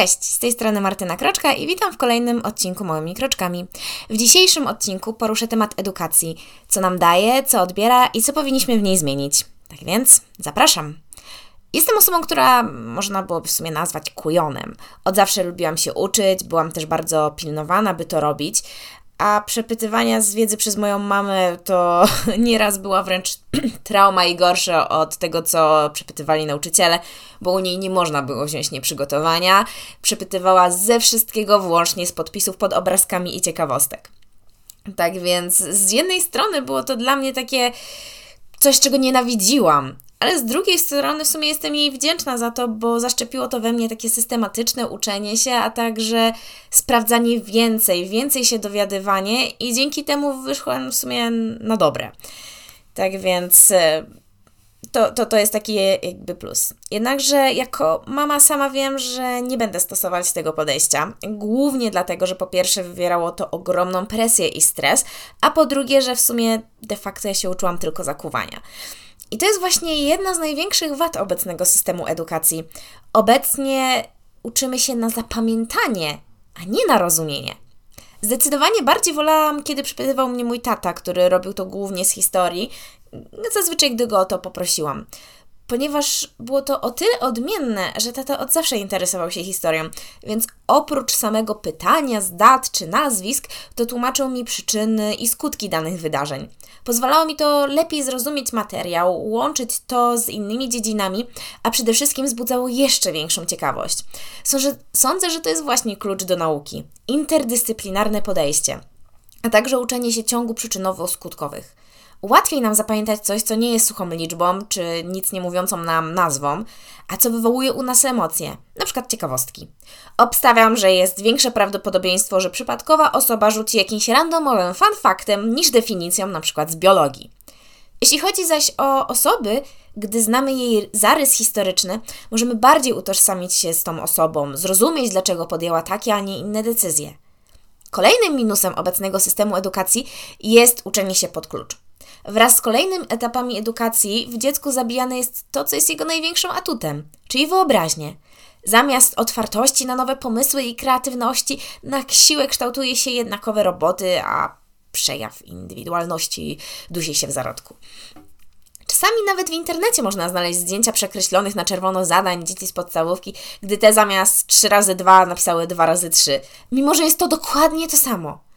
Cześć, z tej strony Martyna Kroczka i witam w kolejnym odcinku Małymi Kroczkami. W dzisiejszym odcinku poruszę temat edukacji, co nam daje, co odbiera i co powinniśmy w niej zmienić. Tak więc zapraszam. Jestem osobą, która można byłoby w sumie nazwać kujonem. Od zawsze lubiłam się uczyć, byłam też bardzo pilnowana, by to robić, a przepytywania z wiedzy przez moją mamę to nieraz była wręcz trauma i gorsza od tego, co przepytywali nauczyciele, bo u niej nie można było wziąć nieprzygotowania. Przepytywała ze wszystkiego, włącznie z podpisów pod obrazkami i ciekawostek. Tak więc z jednej strony było to dla mnie takie coś, czego nienawidziłam, ale z drugiej strony w sumie jestem jej wdzięczna za to, bo zaszczepiło to we mnie takie systematyczne uczenie się, a także sprawdzanie więcej, więcej się dowiadywanie i dzięki temu wyszłam w sumie na dobre. Tak więc e, to, to, to jest taki jakby plus. Jednakże jako mama sama wiem, że nie będę stosować tego podejścia. Głównie dlatego, że po pierwsze wywierało to ogromną presję i stres, a po drugie, że w sumie de facto ja się uczyłam tylko zakuwania. I to jest właśnie jedna z największych wad obecnego systemu edukacji. Obecnie uczymy się na zapamiętanie, a nie na rozumienie. Zdecydowanie bardziej wolałam, kiedy przypytywał mnie mój tata, który robił to głównie z historii, zazwyczaj gdy go o to poprosiłam ponieważ było to o tyle odmienne, że tata od zawsze interesował się historią, więc oprócz samego pytania z dat czy nazwisk, to tłumaczył mi przyczyny i skutki danych wydarzeń. Pozwalało mi to lepiej zrozumieć materiał, łączyć to z innymi dziedzinami, a przede wszystkim wzbudzało jeszcze większą ciekawość. Sądzę, że to jest właśnie klucz do nauki interdyscyplinarne podejście, a także uczenie się ciągu przyczynowo-skutkowych. Łatwiej nam zapamiętać coś, co nie jest suchą liczbą, czy nic nie mówiącą nam nazwą, a co wywołuje u nas emocje, na przykład ciekawostki. Obstawiam, że jest większe prawdopodobieństwo, że przypadkowa osoba rzuci jakimś randomowym fun niż definicją na przykład z biologii. Jeśli chodzi zaś o osoby, gdy znamy jej zarys historyczny, możemy bardziej utożsamić się z tą osobą, zrozumieć, dlaczego podjęła takie, a nie inne decyzje. Kolejnym minusem obecnego systemu edukacji jest uczenie się pod klucz. Wraz z kolejnymi etapami edukacji w dziecku zabijane jest to, co jest jego największym atutem, czyli wyobraźnię. Zamiast otwartości na nowe pomysły i kreatywności, na siłę kształtuje się jednakowe roboty, a przejaw indywidualności dusi się w zarodku. Czasami nawet w internecie można znaleźć zdjęcia przekreślonych na czerwono zadań dzieci z podstawówki, gdy te zamiast 3 razy 2 napisały 2 razy 3, mimo że jest to dokładnie to samo.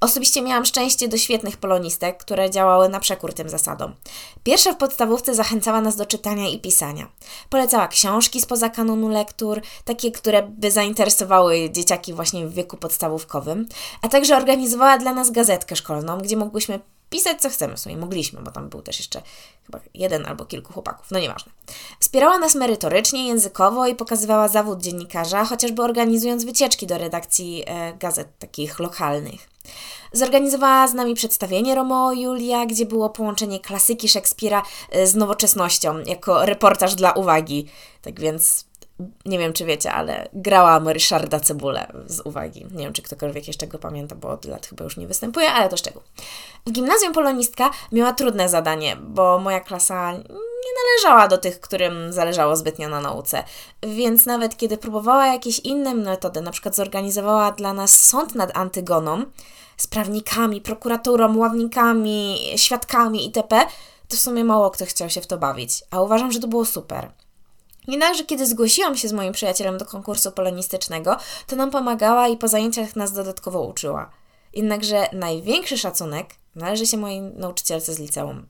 Osobiście miałam szczęście do świetnych polonistek, które działały na przekór tym zasadom. Pierwsza w podstawówce zachęcała nas do czytania i pisania. Polecała książki spoza kanonu lektur, takie, które by zainteresowały dzieciaki właśnie w wieku podstawówkowym, a także organizowała dla nas gazetkę szkolną, gdzie mogłyśmy pisać co chcemy. W sumie mogliśmy, bo tam był też jeszcze chyba jeden albo kilku chłopaków, no nieważne. Wspierała nas merytorycznie, językowo i pokazywała zawód dziennikarza, chociażby organizując wycieczki do redakcji e, gazet takich lokalnych. Zorganizowała z nami przedstawienie Romeo i Julia, gdzie było połączenie klasyki Szekspira e, z nowoczesnością, jako reportaż dla uwagi. Tak więc nie wiem, czy wiecie, ale grałam Ryszarda Cebulę z uwagi. Nie wiem, czy ktokolwiek jeszcze go pamięta, bo od lat chyba już nie występuje, ale to szczegół. W gimnazjum polonistka miała trudne zadanie, bo moja klasa nie należała do tych, którym zależało zbytnio na nauce. Więc nawet kiedy próbowała jakieś inne metody, na przykład zorganizowała dla nas sąd nad Antygoną, z prawnikami, prokuraturą, ławnikami, świadkami itp., to w sumie mało kto chciał się w to bawić. A uważam, że to było super. Jednakże kiedy zgłosiłam się z moim przyjacielem do konkursu polonistycznego, to nam pomagała i po zajęciach nas dodatkowo uczyła. Jednakże największy szacunek należy się mojej nauczycielce z liceum.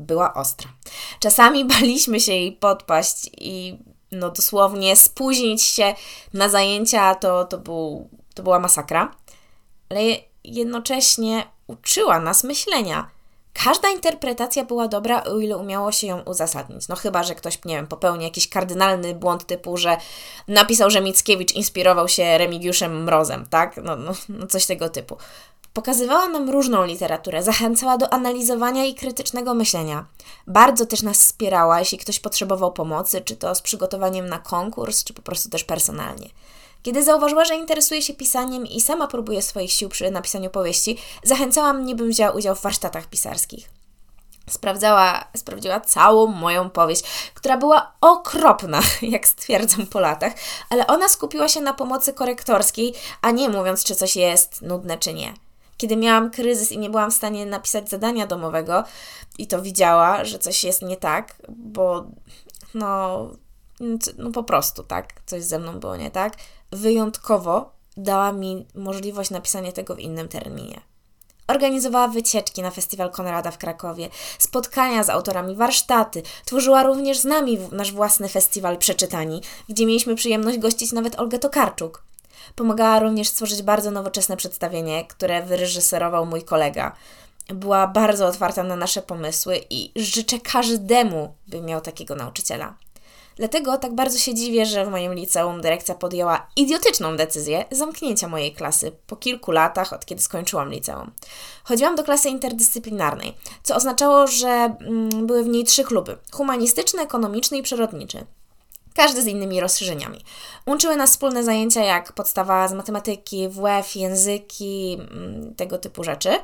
Była ostra. Czasami baliśmy się jej podpaść i no dosłownie spóźnić się na zajęcia to, to, był, to była masakra, ale jednocześnie uczyła nas myślenia Każda interpretacja była dobra, o ile umiało się ją uzasadnić. No chyba, że ktoś, nie wiem, popełni jakiś kardynalny błąd typu, że napisał, że Mickiewicz inspirował się Remigiuszem Mrozem, tak? No, no, no coś tego typu. Pokazywała nam różną literaturę, zachęcała do analizowania i krytycznego myślenia. Bardzo też nas wspierała, jeśli ktoś potrzebował pomocy, czy to z przygotowaniem na konkurs, czy po prostu też personalnie. Kiedy zauważyła, że interesuje się pisaniem i sama próbuje swoich sił przy napisaniu powieści, zachęcała mnie, bym wzięła udział w warsztatach pisarskich. Sprawdzała, sprawdziła całą moją powieść, która była okropna, jak stwierdzam po latach, ale ona skupiła się na pomocy korektorskiej, a nie mówiąc, czy coś jest nudne, czy nie. Kiedy miałam kryzys i nie byłam w stanie napisać zadania domowego i to widziała, że coś jest nie tak, bo no, no po prostu, tak, coś ze mną było nie tak, wyjątkowo dała mi możliwość napisania tego w innym terminie. Organizowała wycieczki na festiwal Konrada w Krakowie, spotkania z autorami, warsztaty. Tworzyła również z nami nasz własny festiwal Przeczytani, gdzie mieliśmy przyjemność gościć nawet Olgę Tokarczuk. Pomagała również stworzyć bardzo nowoczesne przedstawienie, które wyreżyserował mój kolega. Była bardzo otwarta na nasze pomysły i życzę każdemu, by miał takiego nauczyciela. Dlatego tak bardzo się dziwię, że w moim liceum dyrekcja podjęła idiotyczną decyzję zamknięcia mojej klasy po kilku latach, od kiedy skończyłam liceum. Chodziłam do klasy interdyscyplinarnej, co oznaczało, że mm, były w niej trzy kluby: humanistyczny, ekonomiczny i przyrodniczy każdy z innymi rozszerzeniami. Łączyły nas wspólne zajęcia jak podstawa z matematyki, WF, języki, mm, tego typu rzeczy.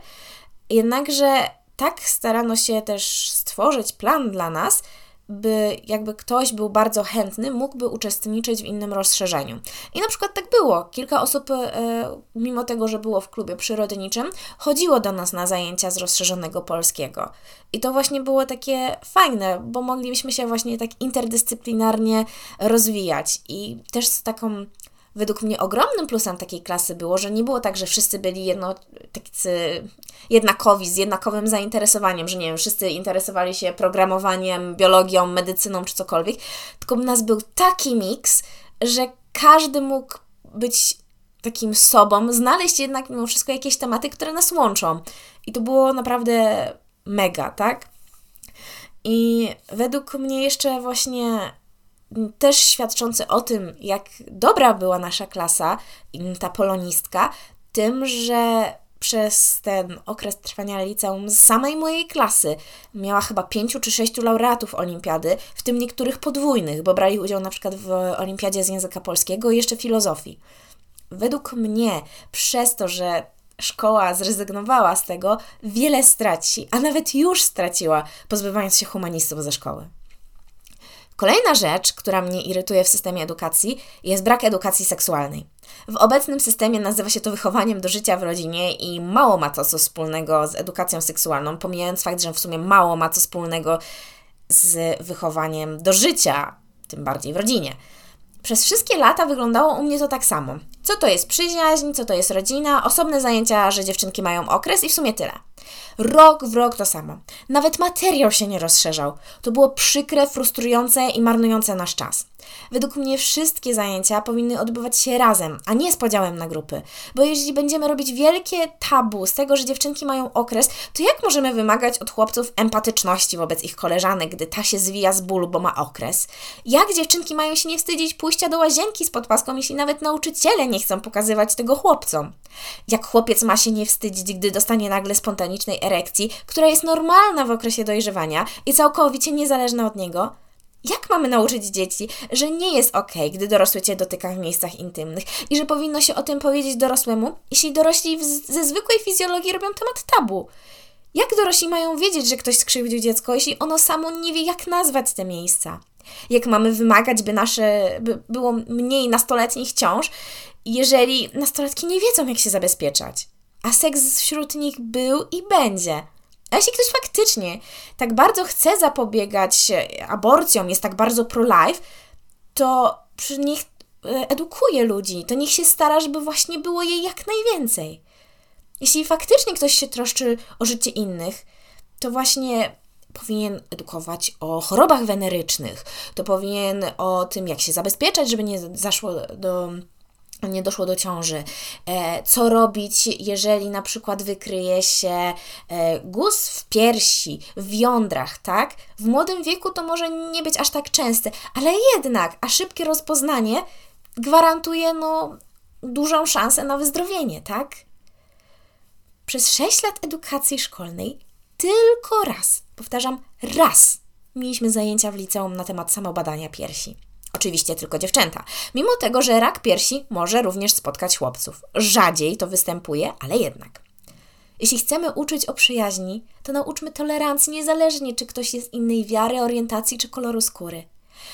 Jednakże tak starano się też stworzyć plan dla nas, by jakby ktoś był bardzo chętny, mógłby uczestniczyć w innym rozszerzeniu. I na przykład tak było. Kilka osób, e, mimo tego, że było w klubie przyrodniczym, chodziło do nas na zajęcia z rozszerzonego polskiego. I to właśnie było takie fajne, bo mogliśmy się właśnie tak interdyscyplinarnie rozwijać i też z taką według mnie ogromnym plusem takiej klasy było, że nie było tak, że wszyscy byli jedno, tacy jednakowi, z jednakowym zainteresowaniem, że nie wiem, wszyscy interesowali się programowaniem, biologią, medycyną czy cokolwiek, tylko u nas był taki miks, że każdy mógł być takim sobą, znaleźć jednak mimo wszystko jakieś tematy, które nas łączą. I to było naprawdę mega, tak? I według mnie jeszcze właśnie też świadczący o tym, jak dobra była nasza klasa, ta polonistka, tym, że przez ten okres trwania liceum z samej mojej klasy miała chyba pięciu czy sześciu laureatów olimpiady, w tym niektórych podwójnych, bo brali udział na przykład w olimpiadzie z języka polskiego i jeszcze filozofii. Według mnie, przez to, że szkoła zrezygnowała z tego, wiele straci, a nawet już straciła, pozbywając się humanistów ze szkoły. Kolejna rzecz, która mnie irytuje w systemie edukacji, jest brak edukacji seksualnej. W obecnym systemie nazywa się to wychowaniem do życia w rodzinie i mało ma to co wspólnego z edukacją seksualną, pomijając fakt, że w sumie mało ma co wspólnego z wychowaniem do życia, tym bardziej w rodzinie. Przez wszystkie lata wyglądało u mnie to tak samo. Co to jest przyjaźń, co to jest rodzina, osobne zajęcia, że dziewczynki mają okres i w sumie tyle. Rok w rok to samo. Nawet materiał się nie rozszerzał. To było przykre, frustrujące i marnujące nasz czas. Według mnie wszystkie zajęcia powinny odbywać się razem, a nie z podziałem na grupy. Bo jeśli będziemy robić wielkie tabu z tego, że dziewczynki mają okres, to jak możemy wymagać od chłopców empatyczności wobec ich koleżanek, gdy ta się zwija z bólu, bo ma okres? Jak dziewczynki mają się nie wstydzić pójścia do łazienki z podpaską, jeśli nawet nauczyciele nie chcą pokazywać tego chłopcom? Jak chłopiec ma się nie wstydzić, gdy dostanie nagle spontanicznej erekcji, która jest normalna w okresie dojrzewania i całkowicie niezależna od niego? Jak mamy nauczyć dzieci, że nie jest ok, gdy dorosły cię dotyka w miejscach intymnych i że powinno się o tym powiedzieć dorosłemu, jeśli dorośli ze zwykłej fizjologii robią temat tabu? Jak dorośli mają wiedzieć, że ktoś skrzywdził dziecko, jeśli ono samo nie wie, jak nazwać te miejsca? Jak mamy wymagać, by nasze by było mniej nastoletnich ciąż, jeżeli nastolatki nie wiedzą, jak się zabezpieczać? A seks wśród nich był i będzie. A jeśli ktoś faktycznie tak bardzo chce zapobiegać aborcjom, jest tak bardzo pro-life, to niech e, edukuje ludzi, to niech się stara, żeby właśnie było jej jak najwięcej. Jeśli faktycznie ktoś się troszczy o życie innych, to właśnie powinien edukować o chorobach wenerycznych, to powinien o tym, jak się zabezpieczać, żeby nie zaszło do nie doszło do ciąży. E, co robić, jeżeli na przykład wykryje się e, guz w piersi, w jądrach, tak? W młodym wieku to może nie być aż tak częste, ale jednak, a szybkie rozpoznanie gwarantuje no, dużą szansę na wyzdrowienie, tak? Przez 6 lat edukacji szkolnej tylko raz, powtarzam, raz mieliśmy zajęcia w liceum na temat samobadania piersi. Oczywiście tylko dziewczęta. Mimo tego, że rak piersi może również spotkać chłopców. Rzadziej to występuje, ale jednak. Jeśli chcemy uczyć o przyjaźni, to nauczmy tolerancji niezależnie, czy ktoś jest innej wiary, orientacji czy koloru skóry.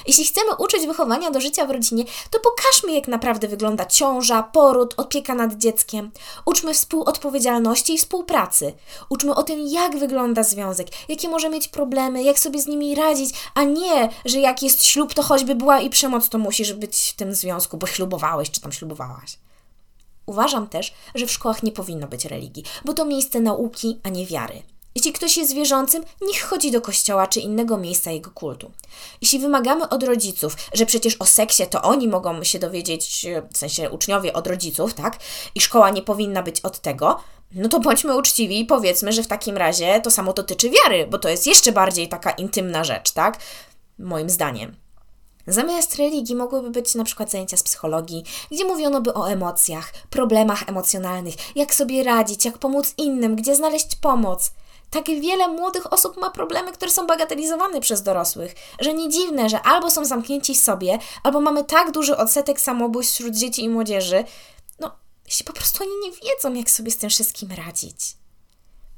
Jeśli chcemy uczyć wychowania do życia w rodzinie, to pokażmy, jak naprawdę wygląda ciąża, poród, opieka nad dzieckiem. Uczmy współodpowiedzialności i współpracy. Uczmy o tym, jak wygląda związek, jakie może mieć problemy, jak sobie z nimi radzić, a nie, że jak jest ślub, to choćby była i przemoc, to musisz być w tym związku, bo ślubowałeś czy tam ślubowałaś. Uważam też, że w szkołach nie powinno być religii, bo to miejsce nauki, a nie wiary. Jeśli ktoś jest wierzącym, niech chodzi do kościoła czy innego miejsca jego kultu. Jeśli wymagamy od rodziców, że przecież o seksie to oni mogą się dowiedzieć, w sensie uczniowie od rodziców, tak? I szkoła nie powinna być od tego, no to bądźmy uczciwi i powiedzmy, że w takim razie to samo dotyczy wiary, bo to jest jeszcze bardziej taka intymna rzecz, tak? Moim zdaniem. Zamiast religii mogłyby być na przykład zajęcia z psychologii, gdzie mówiono by o emocjach, problemach emocjonalnych, jak sobie radzić, jak pomóc innym, gdzie znaleźć pomoc. Tak wiele młodych osób ma problemy, które są bagatelizowane przez dorosłych, że nie dziwne, że albo są zamknięci sobie, albo mamy tak duży odsetek samobójstw wśród dzieci i młodzieży, no, jeśli po prostu oni nie wiedzą, jak sobie z tym wszystkim radzić.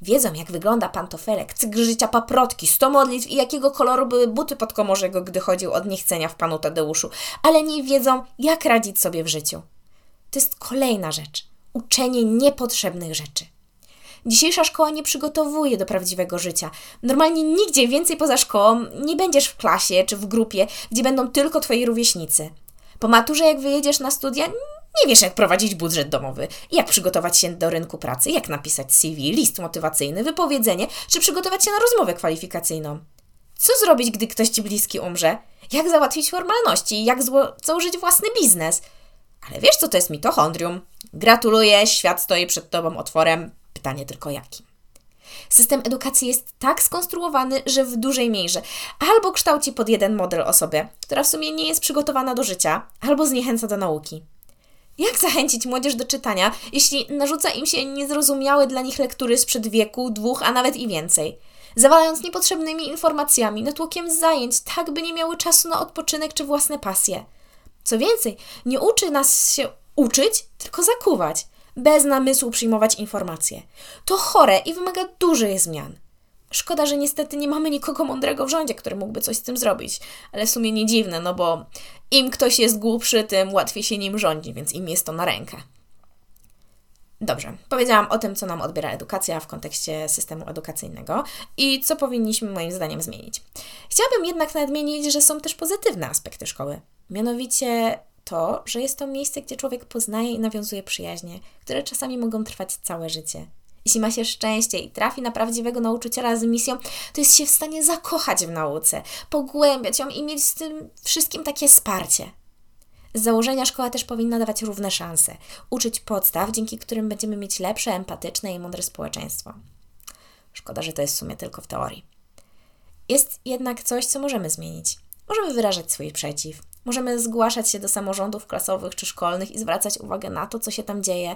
Wiedzą, jak wygląda pantofelek, cykl życia paprotki, sto modlitw i jakiego koloru były buty pod komorzego, gdy chodził od niechcenia w Panu Tadeuszu, ale nie wiedzą, jak radzić sobie w życiu. To jest kolejna rzecz. Uczenie niepotrzebnych rzeczy. Dzisiejsza szkoła nie przygotowuje do prawdziwego życia. Normalnie nigdzie więcej poza szkołą nie będziesz w klasie czy w grupie, gdzie będą tylko twoi rówieśnicy. Po maturze, jak wyjedziesz na studia, nie wiesz, jak prowadzić budżet domowy, jak przygotować się do rynku pracy, jak napisać CV, list motywacyjny, wypowiedzenie, czy przygotować się na rozmowę kwalifikacyjną. Co zrobić, gdy ktoś ci bliski umrze? Jak załatwić formalności? Jak założyć własny biznes? Ale wiesz, co to jest mitochondrium? Gratuluję, świat stoi przed tobą otworem. Pytanie tylko jakim. System edukacji jest tak skonstruowany, że w dużej mierze albo kształci pod jeden model osobę, która w sumie nie jest przygotowana do życia, albo zniechęca do nauki. Jak zachęcić młodzież do czytania, jeśli narzuca im się niezrozumiałe dla nich lektury sprzed wieku, dwóch, a nawet i więcej? Zawalając niepotrzebnymi informacjami, natłokiem zajęć, tak by nie miały czasu na odpoczynek czy własne pasje. Co więcej, nie uczy nas się uczyć, tylko zakuwać bez namysłu przyjmować informacje. To chore i wymaga dużych zmian. Szkoda, że niestety nie mamy nikogo mądrego w rządzie, który mógłby coś z tym zrobić. Ale w sumie nie dziwne, no bo im ktoś jest głupszy, tym łatwiej się nim rządzi, więc im jest to na rękę. Dobrze, powiedziałam o tym, co nam odbiera edukacja w kontekście systemu edukacyjnego i co powinniśmy moim zdaniem zmienić. Chciałabym jednak nadmienić, że są też pozytywne aspekty szkoły. Mianowicie to, że jest to miejsce, gdzie człowiek poznaje i nawiązuje przyjaźnie, które czasami mogą trwać całe życie. Jeśli ma się szczęście i trafi na prawdziwego nauczyciela z misją, to jest się w stanie zakochać w nauce, pogłębiać ją i mieć z tym wszystkim takie wsparcie. Z założenia szkoła też powinna dawać równe szanse, uczyć podstaw, dzięki którym będziemy mieć lepsze, empatyczne i mądre społeczeństwo. Szkoda, że to jest w sumie tylko w teorii. Jest jednak coś, co możemy zmienić. Możemy wyrażać swój przeciw, Możemy zgłaszać się do samorządów klasowych czy szkolnych i zwracać uwagę na to, co się tam dzieje,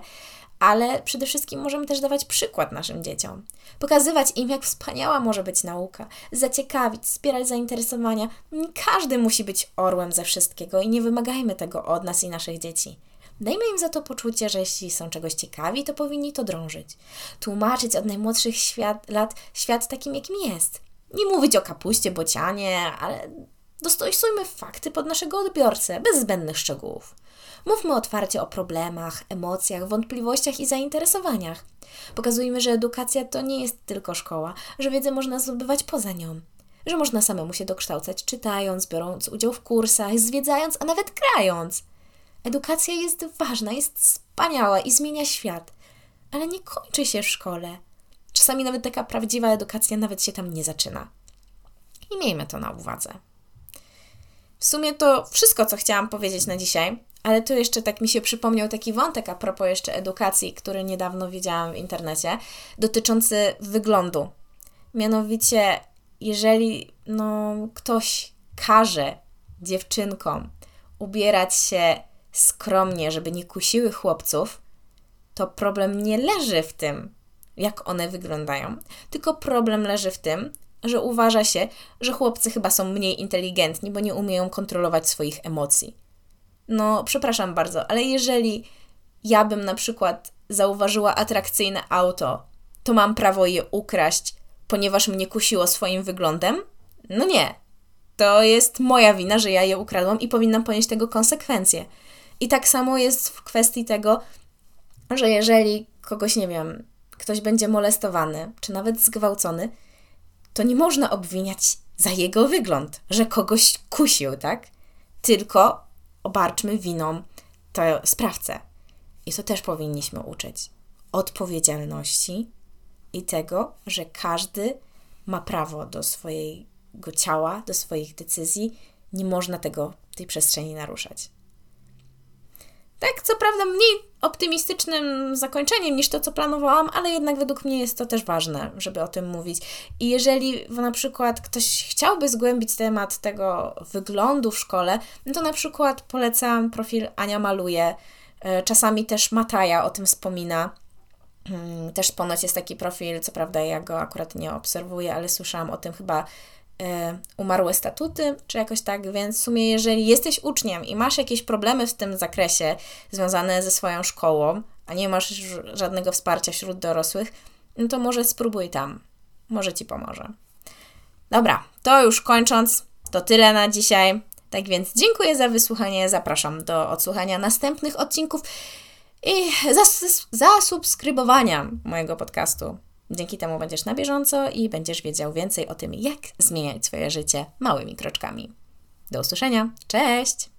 ale przede wszystkim możemy też dawać przykład naszym dzieciom. Pokazywać im, jak wspaniała może być nauka, zaciekawić, wspierać zainteresowania. Nie każdy musi być orłem ze wszystkiego i nie wymagajmy tego od nas i naszych dzieci. Dajmy im za to poczucie, że jeśli są czegoś ciekawi, to powinni to drążyć. Tłumaczyć od najmłodszych świat, lat świat takim, jakim jest. Nie mówić o kapuście, bocianie, ale Dostosujmy fakty pod naszego odbiorcę, bez zbędnych szczegółów. Mówmy otwarcie o problemach, emocjach, wątpliwościach i zainteresowaniach. Pokazujmy, że edukacja to nie jest tylko szkoła, że wiedzę można zdobywać poza nią, że można samemu się dokształcać czytając, biorąc udział w kursach, zwiedzając, a nawet grając. Edukacja jest ważna, jest wspaniała i zmienia świat, ale nie kończy się w szkole. Czasami nawet taka prawdziwa edukacja nawet się tam nie zaczyna. I miejmy to na uwadze. W sumie to wszystko, co chciałam powiedzieć na dzisiaj, ale tu jeszcze tak mi się przypomniał taki wątek a propos jeszcze edukacji, który niedawno widziałam w internecie, dotyczący wyglądu. Mianowicie, jeżeli no, ktoś każe dziewczynkom ubierać się skromnie, żeby nie kusiły chłopców, to problem nie leży w tym, jak one wyglądają, tylko problem leży w tym, że uważa się, że chłopcy chyba są mniej inteligentni, bo nie umieją kontrolować swoich emocji. No, przepraszam bardzo, ale jeżeli ja bym na przykład zauważyła atrakcyjne auto to mam prawo je ukraść, ponieważ mnie kusiło swoim wyglądem? No nie. To jest moja wina, że ja je ukradłam i powinnam ponieść tego konsekwencje. I tak samo jest w kwestii tego, że jeżeli kogoś, nie wiem, ktoś będzie molestowany, czy nawet zgwałcony, to nie można obwiniać za jego wygląd, że kogoś kusił, tak? Tylko obarczmy winą to sprawcę. I to też powinniśmy uczyć. Odpowiedzialności i tego, że każdy ma prawo do swojego ciała, do swoich decyzji. Nie można tego, tej przestrzeni naruszać. Tak, co prawda mniej optymistycznym zakończeniem niż to, co planowałam, ale jednak według mnie jest to też ważne, żeby o tym mówić. I jeżeli na przykład ktoś chciałby zgłębić temat tego wyglądu w szkole, no to na przykład polecam profil Ania Maluje. E, czasami też Mataja o tym wspomina. Mm, też ponoć jest taki profil, co prawda ja go akurat nie obserwuję, ale słyszałam o tym chyba umarłe statuty, czy jakoś tak, więc w sumie jeżeli jesteś uczniem i masz jakieś problemy w tym zakresie związane ze swoją szkołą, a nie masz żadnego wsparcia wśród dorosłych, no to może spróbuj tam. Może Ci pomoże. Dobra, to już kończąc, to tyle na dzisiaj. Tak więc dziękuję za wysłuchanie, zapraszam do odsłuchania następnych odcinków i zasubskrybowania mojego podcastu. Dzięki temu będziesz na bieżąco i będziesz wiedział więcej o tym, jak zmieniać swoje życie małymi kroczkami. Do usłyszenia. Cześć!